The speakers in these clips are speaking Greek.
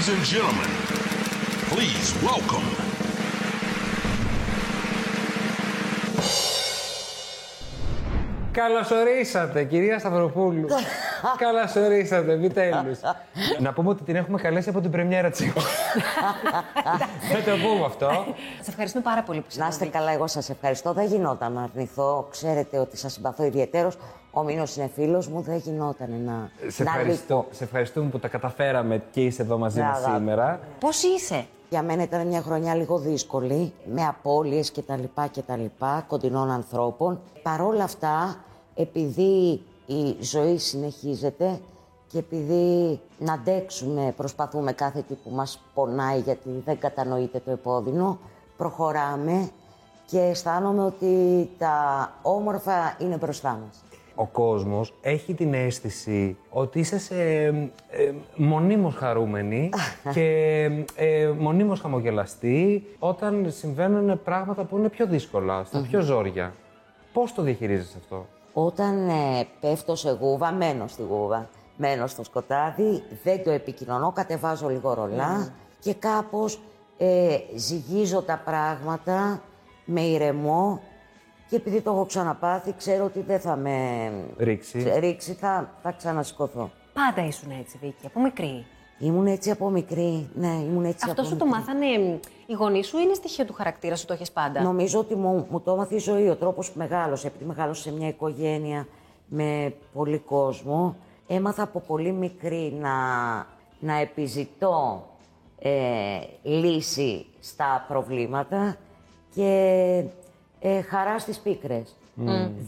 Ladies and gentlemen, please welcome. Καλωσορίσατε, κυρία Σταυροπούλου. Καλωσορίσατε, επιτέλου. Να πούμε ότι την έχουμε καλέσει από την πρεμιέρα της. Δεν το πούμε αυτό. Σε ευχαριστούμε πάρα πολύ που Να είστε καλά, εγώ σας ευχαριστώ. Δεν γινόταν να αρνηθώ. Ξέρετε ότι σας συμπαθώ ιδιαίτερω. Ο Μήνος είναι φίλος μου, δεν γινόταν να. Σε, να ευχαριστώ, αρνηθώ. σε ευχαριστούμε που τα καταφέραμε και είσαι εδώ μαζί Ναι, μας αγάπη. σήμερα. Πώς είσαι, Για μένα ήταν μια χρονιά λίγο δύσκολη, με απώλειες και τα λοιπά και τα λοιπά, κοντινών ανθρώπων. Παρόλα αυτά, επειδή η ζωή συνεχίζεται και επειδή να αντέξουμε, προσπαθούμε κάθε τι που μας πονάει γιατί δεν κατανοείται το επώδυνο, προχωράμε και αισθάνομαι ότι τα όμορφα είναι μπροστά μας. Ο κόσμος έχει την αίσθηση ότι είσαι σε, ε, μονίμως χαρούμενη και ε, μονίμως χαμογελαστή όταν συμβαίνουν πράγματα που είναι πιο δύσκολα, στα πιο ζόρια. Πώς το διαχειρίζεσαι αυτό; Όταν ε, πέφτω σε γούβα, μένω στη γούβα, μένω στο σκοτάδι, δεν το επικοινωνώ, κατεβάζω λίγο ρολά και κάπως ε, ζυγίζω τα πράγματα με ηρεμό και επειδή το έχω ξαναπάθει, ξέρω ότι δεν θα με Ρίξει. ρίξει, θα, θα ξανασηκωθώ. Πάντα ήσουν έτσι, Βίκυ, από μικρή. Ήμουν έτσι από μικρή, ναι, ήμουν έτσι Αυτό από σου το μικρή. μάθανε μ, οι γονείς σου ή είναι στοιχείο του χαρακτήρα σου, το έχεις πάντα; Νομίζω ότι μου, μου το έμαθε η ζωή, ο τρόπος που μεγάλωσε. Επειδή μεγάλωσε σε μια οικογένεια με πολύ κόσμο, έμαθα από πολύ μικρή να, να επιζητώ ε, λύση στα προβλήματα και ε, χαρά στις πίκρες.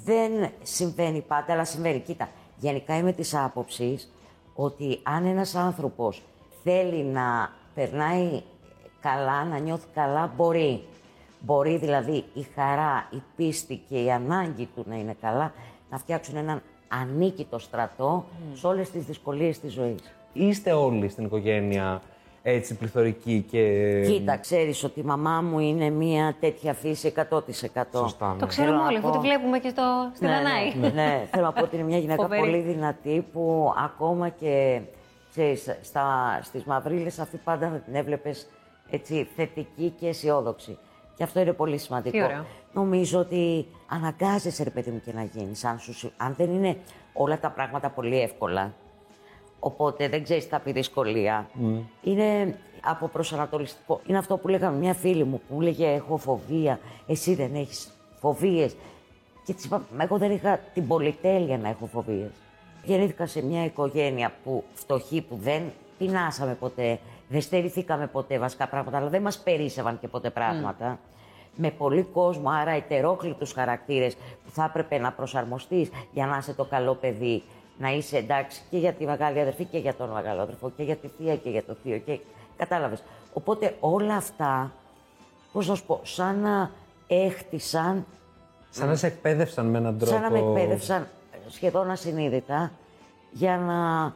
Δεν συμβαίνει πάντα, αλλά συμβαίνει. Κοίτα, γενικά είμαι της άποψης ότι αν ένας άνθρωπος θέλει να περνάει καλά, να νιώθει καλά, μπορεί. Μπορεί δηλαδή η χαρά, η πίστη και η ανάγκη του να είναι καλά να φτιάξουν έναν ανίκητο στρατό σε όλες τις δυσκολίες της ζωής. Είστε όλοι στην οικογένεια έτσι πληθωρικοί και... Κοίτα, ξέρεις ότι η μαμά μου είναι μια τέτοια φύση 100%. Σωστά, ναι. Το ξέρουμε Θέλω να όλοι, αφού πω- τη βλέπουμε και στο, στη Δανάη. Ναι, ναι. θέλω να πω ότι είναι μια γυναίκα Φοβερή. πολύ δυνατή που ακόμα και ξέρεις, στα, στις μαυρίλες αυτή πάντα θα την έβλεπες έτσι θετική και αισιόδοξη. Και αυτό είναι πολύ σημαντικό. Τι ωραίο. Νομίζω ότι αναγκάζεσαι ρε παιδί μου και να γίνεις. Αν, σου, συ- αν δεν είναι όλα τα πράγματα πολύ εύκολα, οπότε δεν ξέρεις τι θα πει δυσκολία. Είναι από προσανατολιστικό. Είναι αυτό που λέγαμε μια φίλη μου που μου λέγε έχω φοβία, εσύ δεν έχεις φοβίες. Και της είπα, «Μα εγώ δεν είχα την πολυτέλεια να έχω φοβίες. Γεννήθηκα σε μια οικογένεια που φτωχή, που δεν πεινάσαμε ποτέ, δεν στερηθήκαμε ποτέ βασικά πράγματα, αλλά δεν μας περίσευαν και ποτέ πράγματα. Με πολύ κόσμο, άρα ετερόκλητους χαρακτήρες που θα έπρεπε να προσαρμοστείς για να είσαι το καλό παιδί, να είσαι εντάξει και για τη μεγάλη αδερφή και για τον μεγάλο αδερφό και για τη θεία και για το θείο και κατάλαβες. Οπότε όλα αυτά, πώς να σου πω, σαν να έχτισαν Σαν να σε εκπαίδευσαν με έναν τρόπο... Σαν να με εκπαίδευσαν σχεδόν ασυνείδητα για να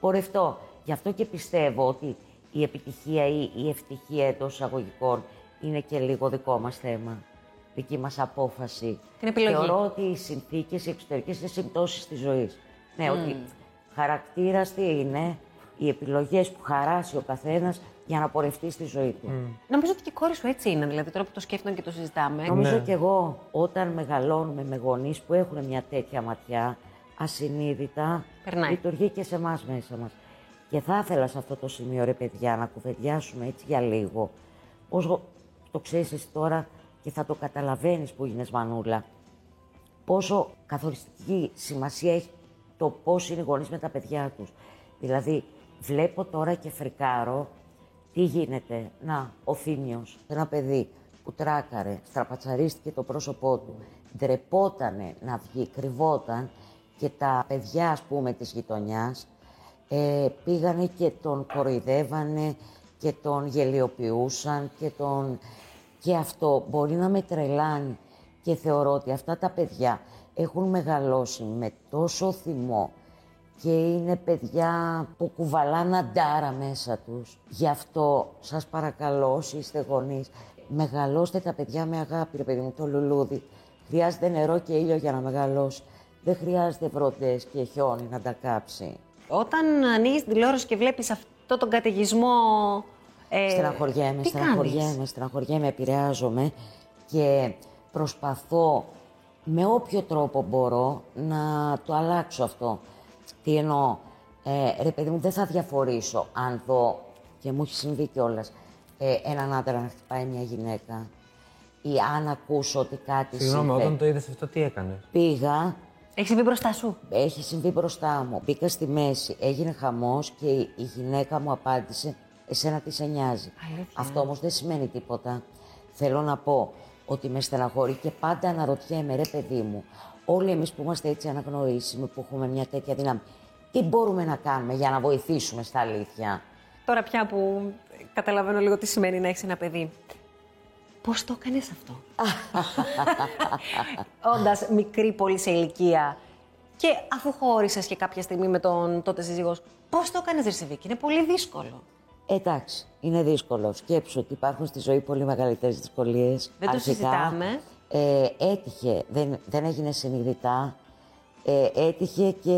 πορευτώ. Γι' αυτό και πιστεύω ότι η επιτυχία ή η ευτυχία εντός εισαγωγικών είναι και λίγο δικό μας θέμα. Δική μας απόφαση. Την επιλογή. Θεωρώ ότι οι συνθήκες, οι εξωτερικές είναι συμπτώσεις της ζωής. Ναι, ότι χαρακτήρας τι είναι, οι επιλογές που χαράσει ο καθένας για να πορευτεί στη ζωή του. Νομίζω ότι και η κόρη σου έτσι είναι, δηλαδή τώρα που το σκέφτομαι και το συζητάμε. Νομίζω Ναι. κι εγώ όταν μεγαλώνουμε με γονείς που έχουν μια τέτοια ματιά, ασυνείδητα, Περνάει. λειτουργεί και σε εμάς μέσα μας. Και θα ήθελα σε αυτό το σημείο, ρε παιδιά, να κουβεντιάσουμε έτσι για λίγο. Όσο το ξέρεις εσύ τώρα και θα το καταλαβαίνεις που γίνες μανούλα. Πόσο καθοριστική σημασία έχει το πώς είναι οι γονείς με τα παιδιά τους. Δηλαδή, βλέπω τώρα και φρικάρω τι γίνεται. Να, ο Θήμιος, ένα παιδί που τράκαρε, στραπατσαρίστηκε το πρόσωπό του, ντρεπότανε να βγει, κρυβόταν και τα παιδιά, ας πούμε, της γειτονιάς ε, πήγανε και τον κοροϊδεύανε και τον γελιοποιούσαν και τον... Και αυτό μπορεί να με τρελάνει και θεωρώ ότι αυτά τα παιδιά έχουν μεγαλώσει με τόσο θυμό και είναι παιδιά που κουβαλάνε αντάρα μέσα τους. Γι' αυτό σας παρακαλώ όσοι είστε γονείς, μεγαλώστε τα παιδιά με αγάπη, ρε παιδί μου, το λουλούδι. Χρειάζεται νερό και ήλιο για να μεγαλώσει. Δεν χρειάζεται βροντές και χιόνι να τα κάψει. Όταν ανοίγεις την τηλεόραση και βλέπεις αυτό αυτό τον καταιγισμό. Ε, στεναχωριέμαι, τι στεναχωριέμαι, κάνεις; στεναχωριέμαι, επηρεάζομαι και προσπαθώ με όποιο τρόπο μπορώ να το αλλάξω αυτό. Τι εννοώ, ε, ρε παιδί μου, δεν θα διαφορήσω αν δω, και μου έχει συμβεί κιόλας, ε, έναν άντρα να χτυπάει μια γυναίκα ή αν ακούσω ότι κάτι Συγγνώμη, συμβαίνει. όταν το είδες αυτό, τι έκανες; Πήγα, Έχεις συμβεί μπροστά σου; έχει συμβεί μπροστά μου. Μπήκα στη μέση, έγινε χαμός και η η γυναίκα μου απάντησε «Εσένα τι σε νοιάζει». Αλήθεια. Αυτό όμως δεν σημαίνει τίποτα. Θέλω να πω ότι με στεναχωρεί και πάντα αναρωτιέμαι, ρε παιδί μου, όλοι εμείς που είμαστε έτσι αναγνωρίσιμοι, που έχουμε μια τέτοια δύναμη, τι μπορούμε να κάνουμε για να βοηθήσουμε στα αλήθεια; Τώρα πια που καταλαβαίνω λίγο τι σημαίνει να έχεις ένα παιδί. Πώς το έκανες αυτό; Όντας μικρή πολύ σε ηλικία και αφού χώρισες και κάποια στιγμή με τον τότε σύζυγό σου, πώς το έκανες, Ρεσεβίκη, είναι πολύ δύσκολο. Εντάξει, είναι δύσκολο. Σκέψου ότι υπάρχουν στη ζωή πολύ μεγαλύτερες δυσκολίες. Δεν το συζητάμε. Ε, έτυχε, δεν, δεν έγινε συνειδητά. Ε, έτυχε και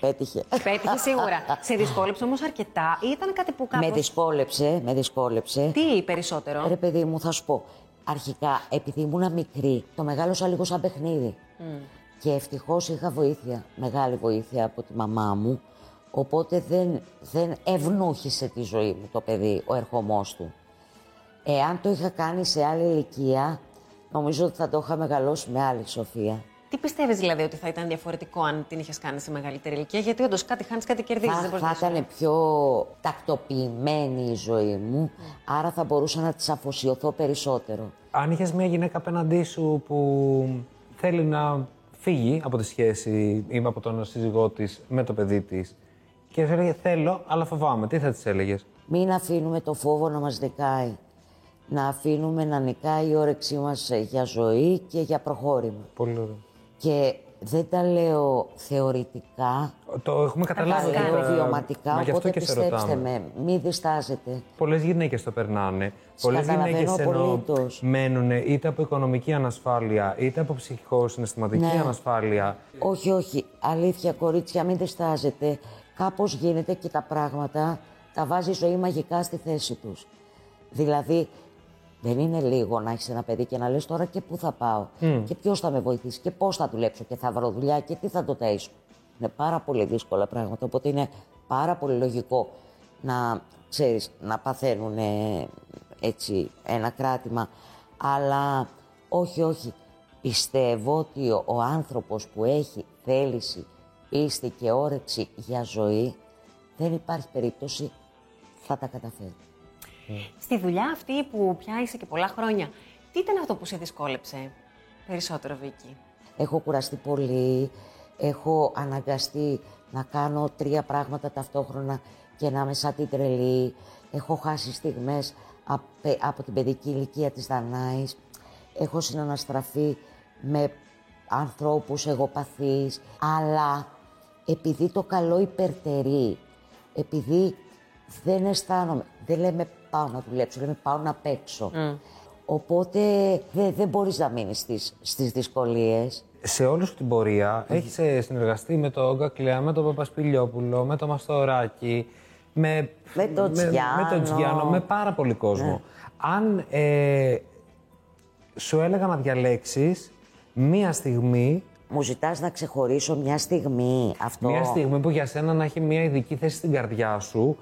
πέτυχε. Πέτυχε σίγουρα. σε δυσκόλεψε όμως αρκετά ή ήταν κάτι που κάπως... με δυσκόλεψε, με δυσκόλεψε. Τι περισσότερο; Ρε παιδί μου, θα σου πω. Αρχικά, επειδή ήμουν μικρή, το μεγάλωσα λίγο σαν παιχνίδι. Και ευτυχώς είχα βοήθεια, μεγάλη βοήθεια από τη μαμά μου. Οπότε δεν, δεν ευνούχησε τη ζωή μου το παιδί, ο ερχομός του. Εάν το είχα κάνει σε άλλη ηλικία, νομίζω ότι θα το είχα μεγαλώσει με άλλη σοφία. Τι πιστεύεις δηλαδή ότι θα ήταν διαφορετικό αν την είχες κάνει σε μεγαλύτερη ηλικία, Γιατί όντως κάτι χάνεις, κάτι κερδίζεις. Θα, Δεν μπορείς θα να σου- ήταν πιο τακτοποιημένη η ζωή μου, άρα θα μπορούσα να της αφοσιωθώ περισσότερο. Αν είχες μια γυναίκα απέναντί σου που θέλει να φύγει από τη σχέση ή από τον σύζυγό της με το παιδί της και σου έλεγε Θέλω, αλλά φοβάμαι, τι θα της έλεγες; Μην αφήνουμε το φόβο να μας νικάει. Να αφήνουμε να νικάει η όρεξή μας ε, για ζωή και για προχώρημα. Πολύ ωραίο. Και δεν τα λέω θεωρητικά, Το έχουμε τα καταλάβει. Κατάλαβα. λέω τώρα, βιωματικά, Μα γι' αυτό οπότε και σε πιστέψτε ρωτάμε. με, μην διστάζετε. Πολλές γυναίκες το περνάνε. Πολλές καταλαβαίνω γυναίκες ενώ απολύτως. μένουν είτε από οικονομική ανασφάλεια, είτε από ψυχικό-συναισθηματική Ναι. ανασφάλεια. Όχι, όχι. Αλήθεια, κορίτσια, μην διστάζετε. Κάπως γίνεται και τα πράγματα τα βάζει η ζωή μαγικά στη θέση τους. Δηλαδή, δεν είναι λίγο να έχεις ένα παιδί και να λες τώρα και πού θα πάω και ποιος θα με βοηθήσει και πώς θα δουλέψω και θα βρω δουλειά και τι θα το ταΐσω. Είναι πάρα πολύ δύσκολα πράγματα, οπότε είναι πάρα πολύ λογικό να, ξέρεις, να παθαίνουν ε, έτσι ένα κράτημα. Αλλά όχι, όχι. Πιστεύω ότι ο, ο άνθρωπος που έχει θέληση, πίστη και όρεξη για ζωή, δεν υπάρχει περίπτωση θα τα καταφέρει. Στη δουλειά αυτή που πια είσαι και πολλά χρόνια, τι ήταν αυτό που σε δυσκόλεψε περισσότερο, Βίκυ; Έχω κουραστεί πολύ, έχω αναγκαστεί να κάνω τρία πράγματα ταυτόχρονα και να είμαι σαν την τρελή. Έχω χάσει στιγμές απ- από την παιδική ηλικία της Δανάης. Έχω συναναστραφεί με ανθρώπους εγωπαθείς, αλλά επειδή το καλό υπερτερεί, επειδή δεν αισθάνομαι, δεν λέμε πάω να δουλέψω, λέμε πάω να παίξω. Οπότε δεν δεν μπορείς να μείνεις στις, στις δυσκολίες. Σε όλη σου την πορεία έχεις συνεργαστεί με τον Γκακλέα, με τον Παπασπηλιόπουλο, με τον Μαστοράκη, με, Με τον με, Τζιάνο. τον Τζιάνο, με πάρα πολύ κόσμο. Αν ε, σου έλεγα να διαλέξεις μία στιγμή, Μου ζητάς να ξεχωρίσω μια στιγμή αυτό. μία στιγμή που για σένα να έχει μία ειδική θέση στην καρδιά σου,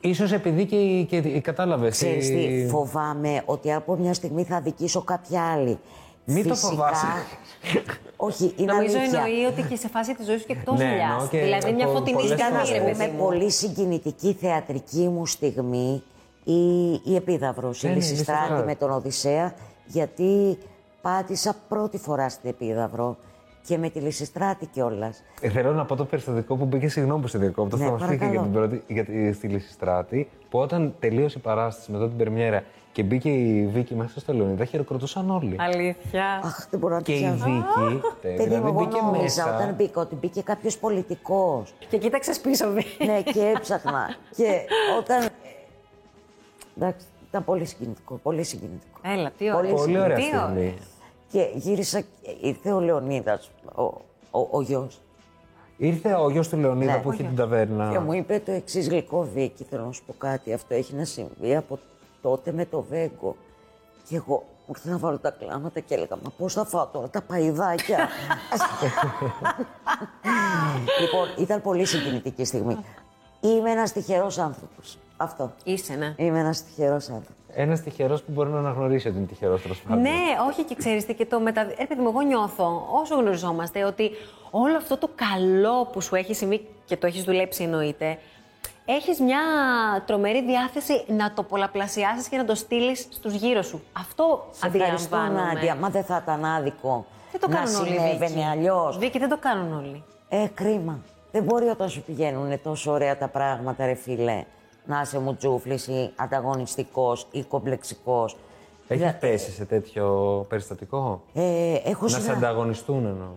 ίσως επειδή και, και κατάλαβες. Ξέρεις η- τι, φοβάμαι ότι από μια στιγμή θα δικήσω κάποια άλλη. Μην το φοβάσαι. Όχι, είναι Νομίζω αλήθεια. εννοεί ότι και σε φάση της ζωής σου και εκτός Ναι, δουλειάς. εννοώ και Δηλαδή μια από φωτεινή πολλές στιγμή, Ήταν, φορές. ρε ας παιδί πούμε, μου. πολύ συγκινητική θεατρική μου στιγμή η, η Επίδαυρος, η Ναι, ναι, η Λυσιστράτη Λυσιστράτη. με τον Οδυσσέα, γιατί πάτησα πρώτη φορά στην Επίδαυρο και με τη Λυσιστράτη κιόλας. Ε, Θέλω να πω το περιστατικό που μπήκε, συγγνώμη που σε διακόπτω, Ναι, θα μας πει και για παρακαλώ. την πρώτη, για τη, στη Λυσιστράτη, που όταν τελείωσε η παράσταση μετά την Πρεμιέρα και μπήκε η Βίκη μέσα στο Λεωνίδα, χειροκροτούσαν όλοι. Αλήθεια. Αχ, δεν μπορώ να Και το η πιάσω. Βίκη, ε, Παιδί μου, δηλαδή εγώ μπήκε νόμιζα μέσα. όταν μπήκα ότι μπήκε κάποιος πολιτικός. Και κοίταξες πίσω, Βίκυ. ναι, και έψαχνα. και όταν. Εντάξει, ήταν πολύ συγκινητικό. Πολύ συγκινητικό. Έλα, τι ωραία. Πολύ Πολύ ωραία Τι στιγμή. Και γύρισα, και ήρθε ο Λεωνίδας, ο, ο, ο γιος. Ήρθε ο γιος του Λεωνίδα Ναι. που Ο έχει γιος. την ταβέρνα. Και μου είπε το εξής γλυκό Βίκυ, θέλω να σου πω κάτι. Αυτό έχει να συμβεί από τότε με το Βέγκο. Και εγώ μου ήρθε να βάλω τα κλάματα και έλεγα Μα πώς θα φάω τώρα τα παϊδάκια; λοιπόν, ήταν πολύ συγκινητική στιγμή. Είμαι ένας τυχερός άνθρωπος. Αυτό. Είσαι, ναι. Είμαι ένας τυχερός άνθρωπος. Ένας τυχερός που μπορεί να αναγνωρίσει ότι είναι τυχερός τέλο πάντων. Ναι, όχι και ξέρεις τι, και το μετα... Ε, παιδί μου, εγώ νιώθω, όσο γνωριζόμαστε, ότι όλο αυτό το καλό που σου έχει συμβεί και το έχεις δουλέψει εννοείται, έχεις μια τρομερή διάθεση να το πολλαπλασιάσεις και να το στείλεις στους γύρω σου. Αυτό Σε ευχαριστώ, αντιλαμβάνομαι. Νάντια. Μα δεν θα ήταν άδικο Δεν το να κάνουν όλοι, συνέβαινε Βίκυ. αλλιώς. Βίκυ, δεν το κάνουν όλοι. Ε, κρίμα. Δεν μπορεί όταν σου πηγαίνουν τόσο ωραία τα πράγματα, ρε φίλε, να είσαι μουτζούφλης ή ανταγωνιστικός ή κομπλεξικός. Έχει πέσει σε τέτοιο περιστατικό; Ε, έχω Να σε συνα- ανταγωνιστούν εννοώ.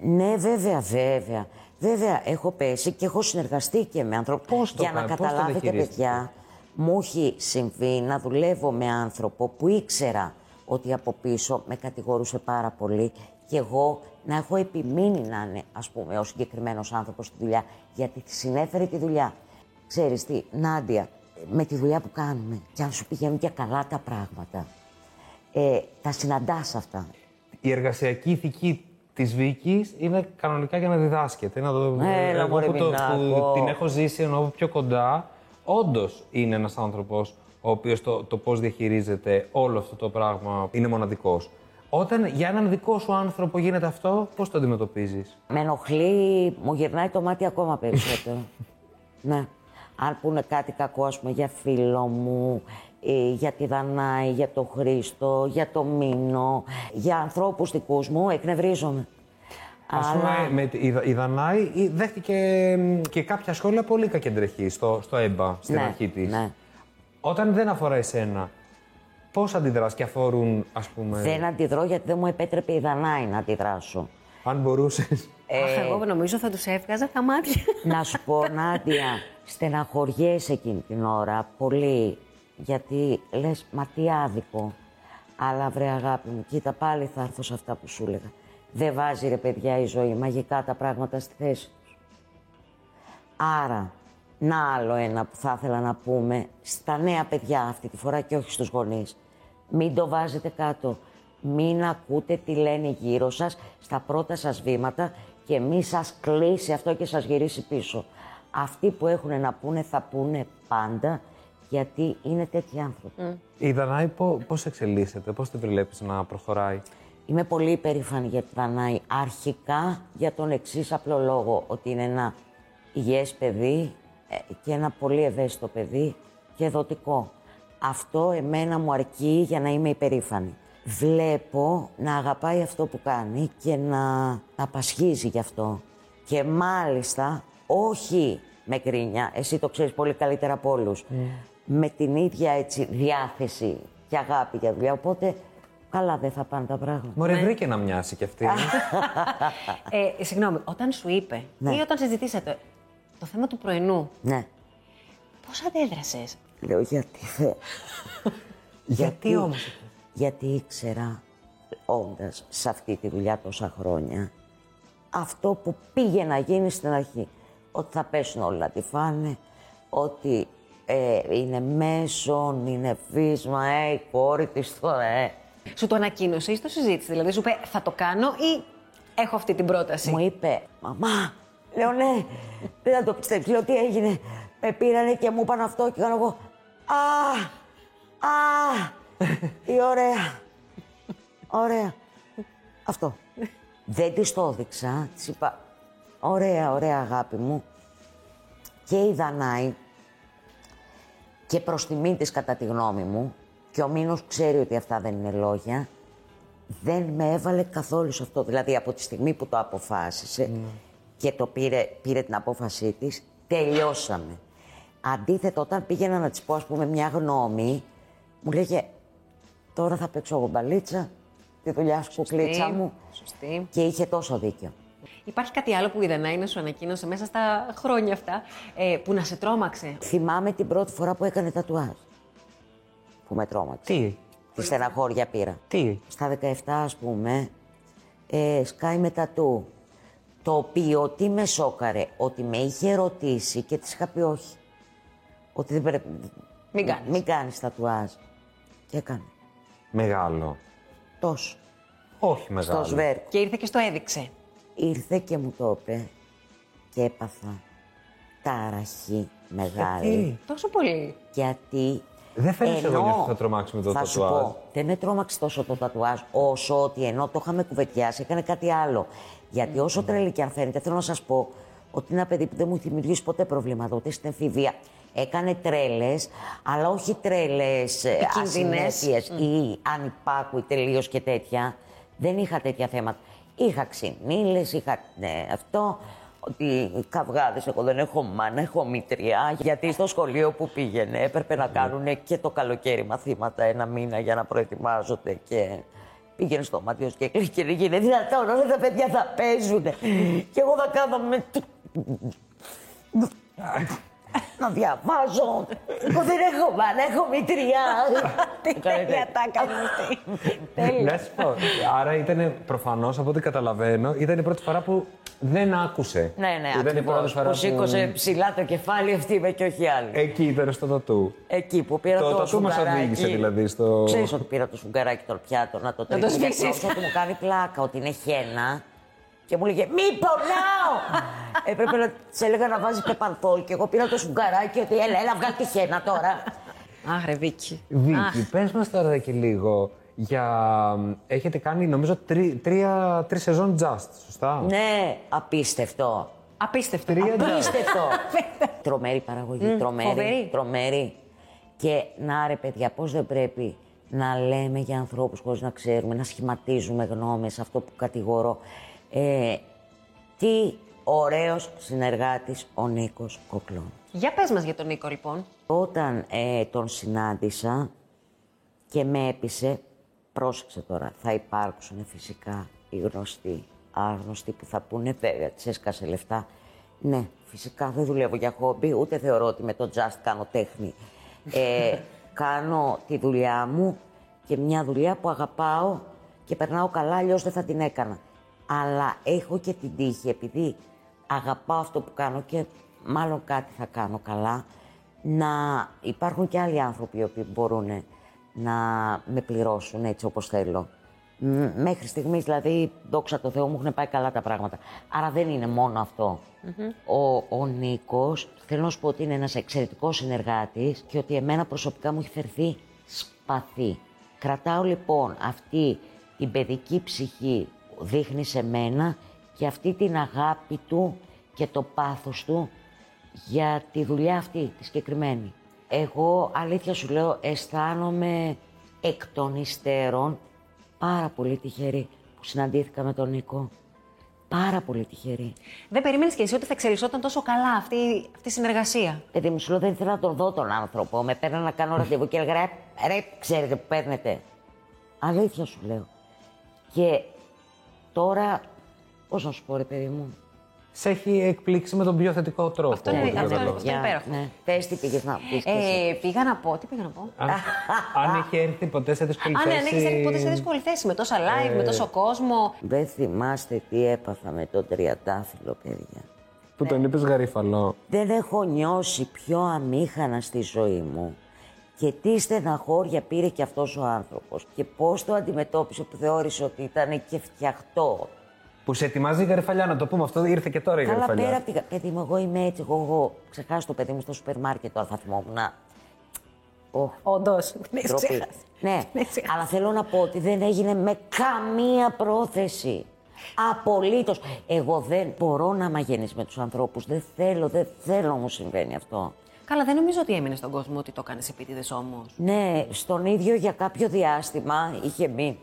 Ναι, βέβαια, βέβαια. Βέβαια, έχω πέσει και έχω συνεργαστεί και με ανθρώπους. Πώς το Για να κα- πώς το καταλάβετε, διαχειρίστηκε; παιδιά, μου έχει συμβεί να δουλεύω με άνθρωπο που ήξερα ότι από πίσω με κατηγορούσε πάρα πολύ και εγώ να έχω επιμείνει να είναι, ας πούμε, ο συγκεκριμένος άνθρωπος στη δουλειά, γιατί της συνέφερε τη δουλειά. Ξέρεις τι, Νάντια, με τη δουλειά που κάνουμε, και αν σου πηγαίνουν και καλά τα πράγματα, ε, τα συναντάς αυτά. Η εργασιακή ηθική της Βίκης είναι κανονικά για να διδάσκεται. Να το... Έλα, εγώ μωρέ, που, το, Μινάκο. που την έχω ζήσει ενώ πιο κοντά, όντως είναι ένας άνθρωπος ο οποίος το, το πώς διαχειρίζεται όλο αυτό το πράγμα είναι μοναδικός. Όταν για έναν δικό σου άνθρωπο γίνεται αυτό, πώς το αντιμετωπίζεις; Με ενοχλεί, μου γυρνάει το μάτι ακόμα περισσότερο. ναι. Αν πούνε κάτι κακό, ας πούμε, για φίλο μου, ε, για τη Δανάη, για το Χρήστο, για το Μίνο, για ανθρώπους δικούς μου, εκνευρίζομαι. Α πούμε, με, τη- η, Δα- η Δανάη η- δέχτηκε μ, και κάποια σχόλια πολύ κακεντρεχή στο, στο ΕΜΠΑ στην ναι, αρχή της. ναι. Όταν δεν αφορά εσένα, πώς αντιδράς και αφορούν, ας πούμε. Δεν αντιδρώ γιατί δεν μου επέτρεπε η Δανάη να αντιδράσω. Αν μπορούσες. Αχ, εγώ νομίζω θα τους έβγαζα τα μάτια. Να σου πω, Νάντια, στεναχωριέσαι εκείνη την ώρα πολύ, γιατί λες, μα τι άδικο. Αλλά βρε αγάπη μου, κοίτα πάλι θα έρθω σε αυτά που σου έλεγα. Δεν βάζει ρε παιδιά η ζωή μαγικά τα πράγματα στη θέση τους. Άρα, να άλλο ένα που θα ήθελα να πούμε στα νέα παιδιά αυτή τη φορά και όχι στους γονείς. Μην το βάζετε κάτω. Μην ακούτε τι λένε γύρω σας στα πρώτα σας βήματα και μη σας κλείσει αυτό και σας γυρίσει πίσω. Αυτοί που έχουν να πούνε θα πούνε πάντα γιατί είναι τέτοιοι άνθρωποι. Η Δανάη πώς εξελίσσεται, πώς την βλέπεις να προχωράει; Είμαι πολύ υπερήφανη για τη Δανάη. Αρχικά για τον εξής απλό λόγο, ότι είναι ένα υγιές παιδί ε, και ένα πολύ ευαίσθητο παιδί και δοτικό. Αυτό εμένα μου αρκεί για να είμαι υπερήφανη. Βλέπω να αγαπάει αυτό που κάνει και να να πασχίζει γι' αυτό. Και μάλιστα, όχι με κρίνια, εσύ το ξέρεις πολύ καλύτερα από όλους, με την ίδια έτσι διάθεση και αγάπη για δουλειά. Οπότε, καλά δεν θα πάνε τα πράγματα. Μωρέ, βρήκε να μοιάσει κι αυτή. ε, συγγνώμη, όταν σου είπε Ναι. ή όταν συζητήσατε το θέμα του πρωινού, Ναι. πώς αντέδρασες; Λέω γιατί θε. Γιατί όμως. Γιατί ήξερα, όντας σε αυτή τη δουλειά τόσα χρόνια, αυτό που πήγε να γίνει στην αρχή. Ότι θα πέσουν όλα να τη φάνε, ότι ε, είναι μέσον, είναι βίσμα, ε, η κόρη της τώρα, ε. Σου το ανακοίνωσε ή το συζήτησε, δηλαδή σου είπε θα το κάνω ή έχω αυτή την πρόταση. Μου είπε, μαμά, λέω ναι, δεν θα το πιστέψεις, λέω τι έγινε. Με πήρανε και μου είπαν αυτό και κάνω εγώ, α, α, τι ωραία, ωραία. Αυτό. Δεν της το έδειξα, της είπα, ωραία, ωραία αγάπη μου. Και η Δανάη, και προς τιμή της κατά τη γνώμη μου, και ο Μήνος ξέρει ότι αυτά δεν είναι λόγια, δεν με έβαλε καθόλου σε αυτό. Δηλαδή από τη στιγμή που το αποφάσισε και το πήρε, πήρε την απόφασή της, τελειώσαμε. Αντίθετα, όταν πήγαινα να της πω, ας πούμε, μια γνώμη, μου λέγε τώρα θα παίξω εγώ μπαλίτσα, τη δουλειά σου κουκλίτσα μου. Σωστή. Και είχε τόσο δίκιο. Υπάρχει κάτι άλλο που η Δανάη να σου ανακοίνωσε μέσα στα χρόνια αυτά ε, που να σε τρόμαξε. Θυμάμαι την πρώτη φορά που έκανε τατουάζ. Που με τρόμαξε. Τι, Τη στεναχώρια πήρα. τι; Στα 17, ας πούμε, ε, σκάει με τατού. Το οποίο τι με σόκαρε, ότι με είχε ρωτήσει και της είχα πει όχι. Ότι δεν πρέπει. Μην κάνεις. Μην κάνεις τατουάζ. Και έκανε. Μεγάλο. Τόσο. Όχι μεγάλο. Στο σβέρκο. Και ήρθε και στο έδειξε. Ήρθε και μου το είπε και έπαθα ταραχή μεγάλη. Γιατί; Τόσο πολύ. Γιατί. Δεν φαίνεσαι ενώ- εγώ ότι θα τρομάξει με το θα σου τατουάζ. πω, δεν με τρόμαξε τόσο το τατουάζ, όσο ότι ενώ το είχαμε κουβεντιάσει, έκανε κάτι άλλο. Γιατί όσο τρελή και αν φαίνεται, θέλω να σας πω ότι είναι ένα παιδί που δεν μου έχει δημιουργήσει ποτέ προβλήματα, ούτε στην εφηβεία. Έκανε τρέλες, αλλά όχι τρέλες Επικίνδυνες. ασυνέπειες ή ανυπάκουοι τελείως και τέτοια. Δεν είχα τέτοια θέματα. Είχα ξυνήλε, είχα ναι, αυτό. Ότι καυγάδε, εγώ δεν έχω μάνα, έχω μητριά. Γιατί στο σχολείο που πήγαινε έπρεπε να κάνουν και το καλοκαίρι μαθήματα ένα μήνα για να προετοιμάζονται. Και πήγαινε στο μάτιο και έκλειγε και λέγε Είναι δυνατόν, όλα τα παιδιά θα παίζουν. και εγώ θα κάθομαι. Να διαβάζω. Εγώ δεν έχω μάνα, έχω μητριά. Τέλεια τα έκανε αυτή. Τέλεια. Να σου πω. Άρα ήταν προφανώς από ό,τι καταλαβαίνω, ήταν η πρώτη φορά που δεν άκουσε. Ναι, ναι, Ήταν η πρώτη ακριβώς. φορά Που σήκωσε ψηλά το κεφάλι αυτή είμαι και όχι άλλη. Εκεί ήταν στο τατού. Εκεί που πήρα Το το, τατού μας σφουγγαράκι. οδήγησε, δηλαδή, στο- Ξέρεις ότι πήρα το σφουγγαράκι το πιάτο να το το τρίξω. σβήσεις. Γιατί νόμιζα ότι μου κάνει πλάκα ότι είναι χένα. Και μου λέγε Μη πονάω! Έπρεπε να τη έλεγα να βάζεις πεπανθόλ και εγώ πήρα το σφουγγαράκι ότι έλα, έλα, βγάλει τη χένα τώρα. Αχ, ρε Βίκη. Βίκυ, πες μας τώρα και λίγο για... Έχετε κάνει, νομίζω, τρι, τρία, τρεις σεζόν just, σωστά; ναι, απίστευτο. Απίστευτο. Τρία Απίστευτο. τρομερή παραγωγή, τρομερή, φοβερή. τρομερή. Και να ρε παιδιά, πώς δεν πρέπει να λέμε για ανθρώπους χωρίς να ξέρουμε, να σχηματίζουμε γνώμες, αυτό που κατηγορώ. Ε, τι ωραίος συνεργάτης ο Νίκος Κοκλών. Για πες μας για τον Νίκο, λοιπόν. Όταν ε, τον συνάντησα και με έπεισε, πρόσεξε τώρα, θα υπάρξουν φυσικά οι γνωστοί, άγνωστοι που θα πούνε βέβαια, της έσκασε λεφτά. Ναι, φυσικά δεν δουλεύω για χόμπι, ούτε θεωρώ ότι με το just κάνω τέχνη. Ε, κάνω τη δουλειά μου και μια δουλειά που αγαπάω και περνάω καλά, αλλιώς δεν θα την έκανα. Αλλά έχω και την τύχη, επειδή αγαπάω αυτό που κάνω και μάλλον κάτι θα κάνω καλά, να υπάρχουν και άλλοι άνθρωποι οι οποίοι μπορούν να με πληρώσουν έτσι όπως θέλω. Μ, Μέχρι στιγμής, δηλαδή, δόξα τω Θεώ, μου έχουν πάει καλά τα πράγματα. Άρα δεν είναι μόνο αυτό. Ο, ο Νίκος, θέλω να σου πω ότι είναι ένας εξαιρετικός συνεργάτης και ότι εμένα προσωπικά μου έχει φερθεί σπαθί. Κρατάω λοιπόν αυτή την παιδική ψυχή που δείχνει σε μένα και αυτή την αγάπη του και το πάθος του για τη δουλειά αυτή, τη συγκεκριμένη. Εγώ, αλήθεια σου λέω, αισθάνομαι εκ των υστέρων πάρα πολύ τυχερή που συναντήθηκα με τον Νίκο. Πάρα πολύ τυχερή. Δεν περίμενες και εσύ ότι θα εξελισσόταν τόσο καλά αυτή, αυτή η συνεργασία; Παιδί μου, σου λέω, δεν ήθελα να τον δω τον άνθρωπο. Με παίρνω να κάνω ραντεβού και έλεγα, ρε, ρε, ξέρετε που παίρνετε. Αλήθεια σου λέω. Και τώρα, πώς να σου πω, ρε παιδί μου, Σε έχει εκπλήξει με τον πιο θετικό τρόπο. Αυτό είναι- από ό,τι αυτό είναι- καταλαβαίνω. αυτό είναι υπέροχο. Ναι. Πες τι πήγες να πεις κι εσύ. Ε, πήγα να πω, τι πήγα να πω; Αν, αν έχει έρθει ποτέ σε δύσκολη Α, ναι, θέση... αν έχεις έρθει ποτέ σε δύσκολη θέση με τόσα live, με τόσο κόσμο. Δεν θυμάστε τι έπαθα με τον τριαντάφυλλο, παιδιά. Που τον είπες γαρίφαλο. Δεν έχω νιώσει πιο αμήχανα στη ζωή μου. Και τι στεναχώρια πήρε και αυτός ο άνθρωπος. Και πώς το αντιμετώπισε που θεώρησε ότι ήταν και φτιαχτό. Που σε ετοιμάζει η γαριφαλιά, να το πούμε αυτό, ήρθε και τώρα η Καλά γαριφαλιά. πέρα από την... Παιδί μου, εγώ είμαι έτσι. Εγώ, εγώ ξεχάσω το παιδί μου στο σούπερ μάρκετ τώρα θα θυμόμουν. να- Οχ, Όντως. Ναι, ντροπή. ξέχασα. Ναι, Ναι, ξέχασα. αλλά θέλω να πω ότι δεν έγινε με καμία πρόθεση. Απολύτως. Εγώ δεν μπορώ να μαγενείς με τους ανθρώπους. Δεν θέλω, δεν θέλω να μου συμβαίνει αυτό. Καλά, δεν νομίζω ότι έμεινε στον κόσμο ότι το έκανε επίτηδες όμως. Ναι, στον ίδιο για κάποιο διάστημα είχε μείνει.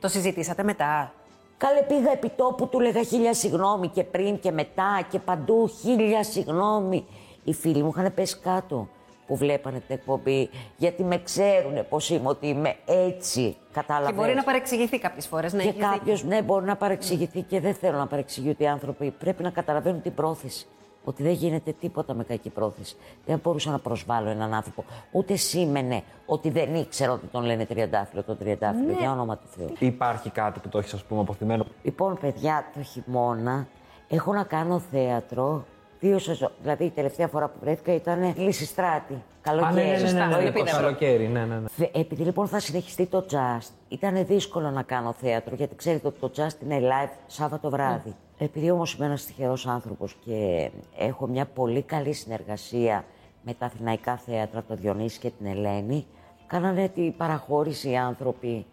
Το συζητήσατε μετά; Καλέ πήγα επί τόπου, του λέγα χίλια συγγνώμη και πριν και μετά και παντού χίλια συγγνώμη. Οι φίλοι μου είχαν πέσει κάτω που βλέπανε την εκπομπή, γιατί με ξέρουν πώς είμαι, ότι είμαι έτσι, κατάλαβες; Και μπορεί να παρεξηγηθεί κάποιες φορές. Ναι, Και έχεις δίκιο. κάποιος, ναι, μπορεί να παρεξηγηθεί και δεν θέλω να παρεξηγούνται οι άνθρωποι. Πρέπει να καταλαβαίνουν την πρόθεση. Ότι δεν γίνεται τίποτα με κακή πρόθεση. Δεν μπορούσα να προσβάλλω έναν άνθρωπο. Ούτε σήμαινε ότι δεν ήξερα ότι τον λένε τριαντάφυλλο τον τριαντάφυλλο. Ναι. Για όνομα του Θεού. Υπάρχει κάτι που το έχεις, ας πούμε, αποθυμένο; Λοιπόν, παιδιά, το χειμώνα Έχω να κάνω θέατρο δύο σεζόν. Δηλαδή η τελευταία φορά που βρέθηκα ήταν Λυσιστράτη. Α, Καλοκαίρι. ναι, ναι, ναι, ναι, Σωστά, ναι, το ναι, πείτε αυτό. καλοκαίρι, ναι, ναι, ναι. Θε- Επειδή λοιπόν θα συνεχιστεί το jazz, ήταν δύσκολο να κάνω θέατρο, γιατί ξέρετε ότι το jazz είναι live Σάββατο βράδυ. Επειδή όμως είμαι ένας τυχερός άνθρωπος και έχω μια πολύ καλή συνεργασία με τα αθηναϊκά θέατρα, το Διονύση και την Ελένη, κάνανε την παραχώρηση οι άνθρωποι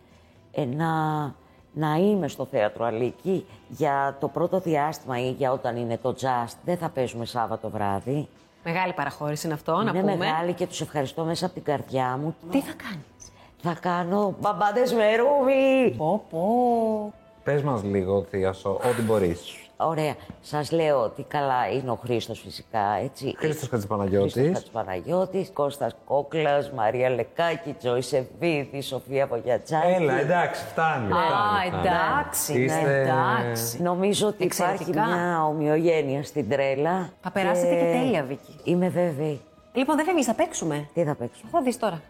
ε, να, να είμαι στο θέατρο Αλίκη για το πρώτο διάστημα ή για όταν είναι το jazz. Δεν θα παίζουμε Σάββατο βράδυ. Μεγάλη παραχώρηση είναι αυτό, να είναι πούμε. μεγάλη και τους ευχαριστώ μέσα από την καρδιά μου. Τι θα κάνεις; Θα κάνω μπαμπάδες με ρούβι. Πω, πω. Πες μας λίγο, Θίασο, ό,τι μπορείς. Ωραία. Σας λέω ότι καλά είναι ο Χρήστος φυσικά, έτσι. Χρήστος Χατζηπαναγιώτης. Χρήστος Χατζηπαναγιώτης, Κώστας Κόκλας, Μαρία Λεκάκη, Τζόη Σεβίδη, Σοφία Βογιατζάκη. Έλα, εντάξει, φτάνει. Α, φτάνει, φτάνει. εντάξει, ναι, Είστε- εντάξει. Νομίζω ότι Εξαιρετικά. υπάρχει μια ομοιογένεια στην τρέλα. Θα περάσετε και τέλεια, Βίκυ. Είμαι βέβαιη. Λοιπόν, δεν φεύγει, θα παίξουμε. Τι θα παίξουμε; Θα δεις τώρα.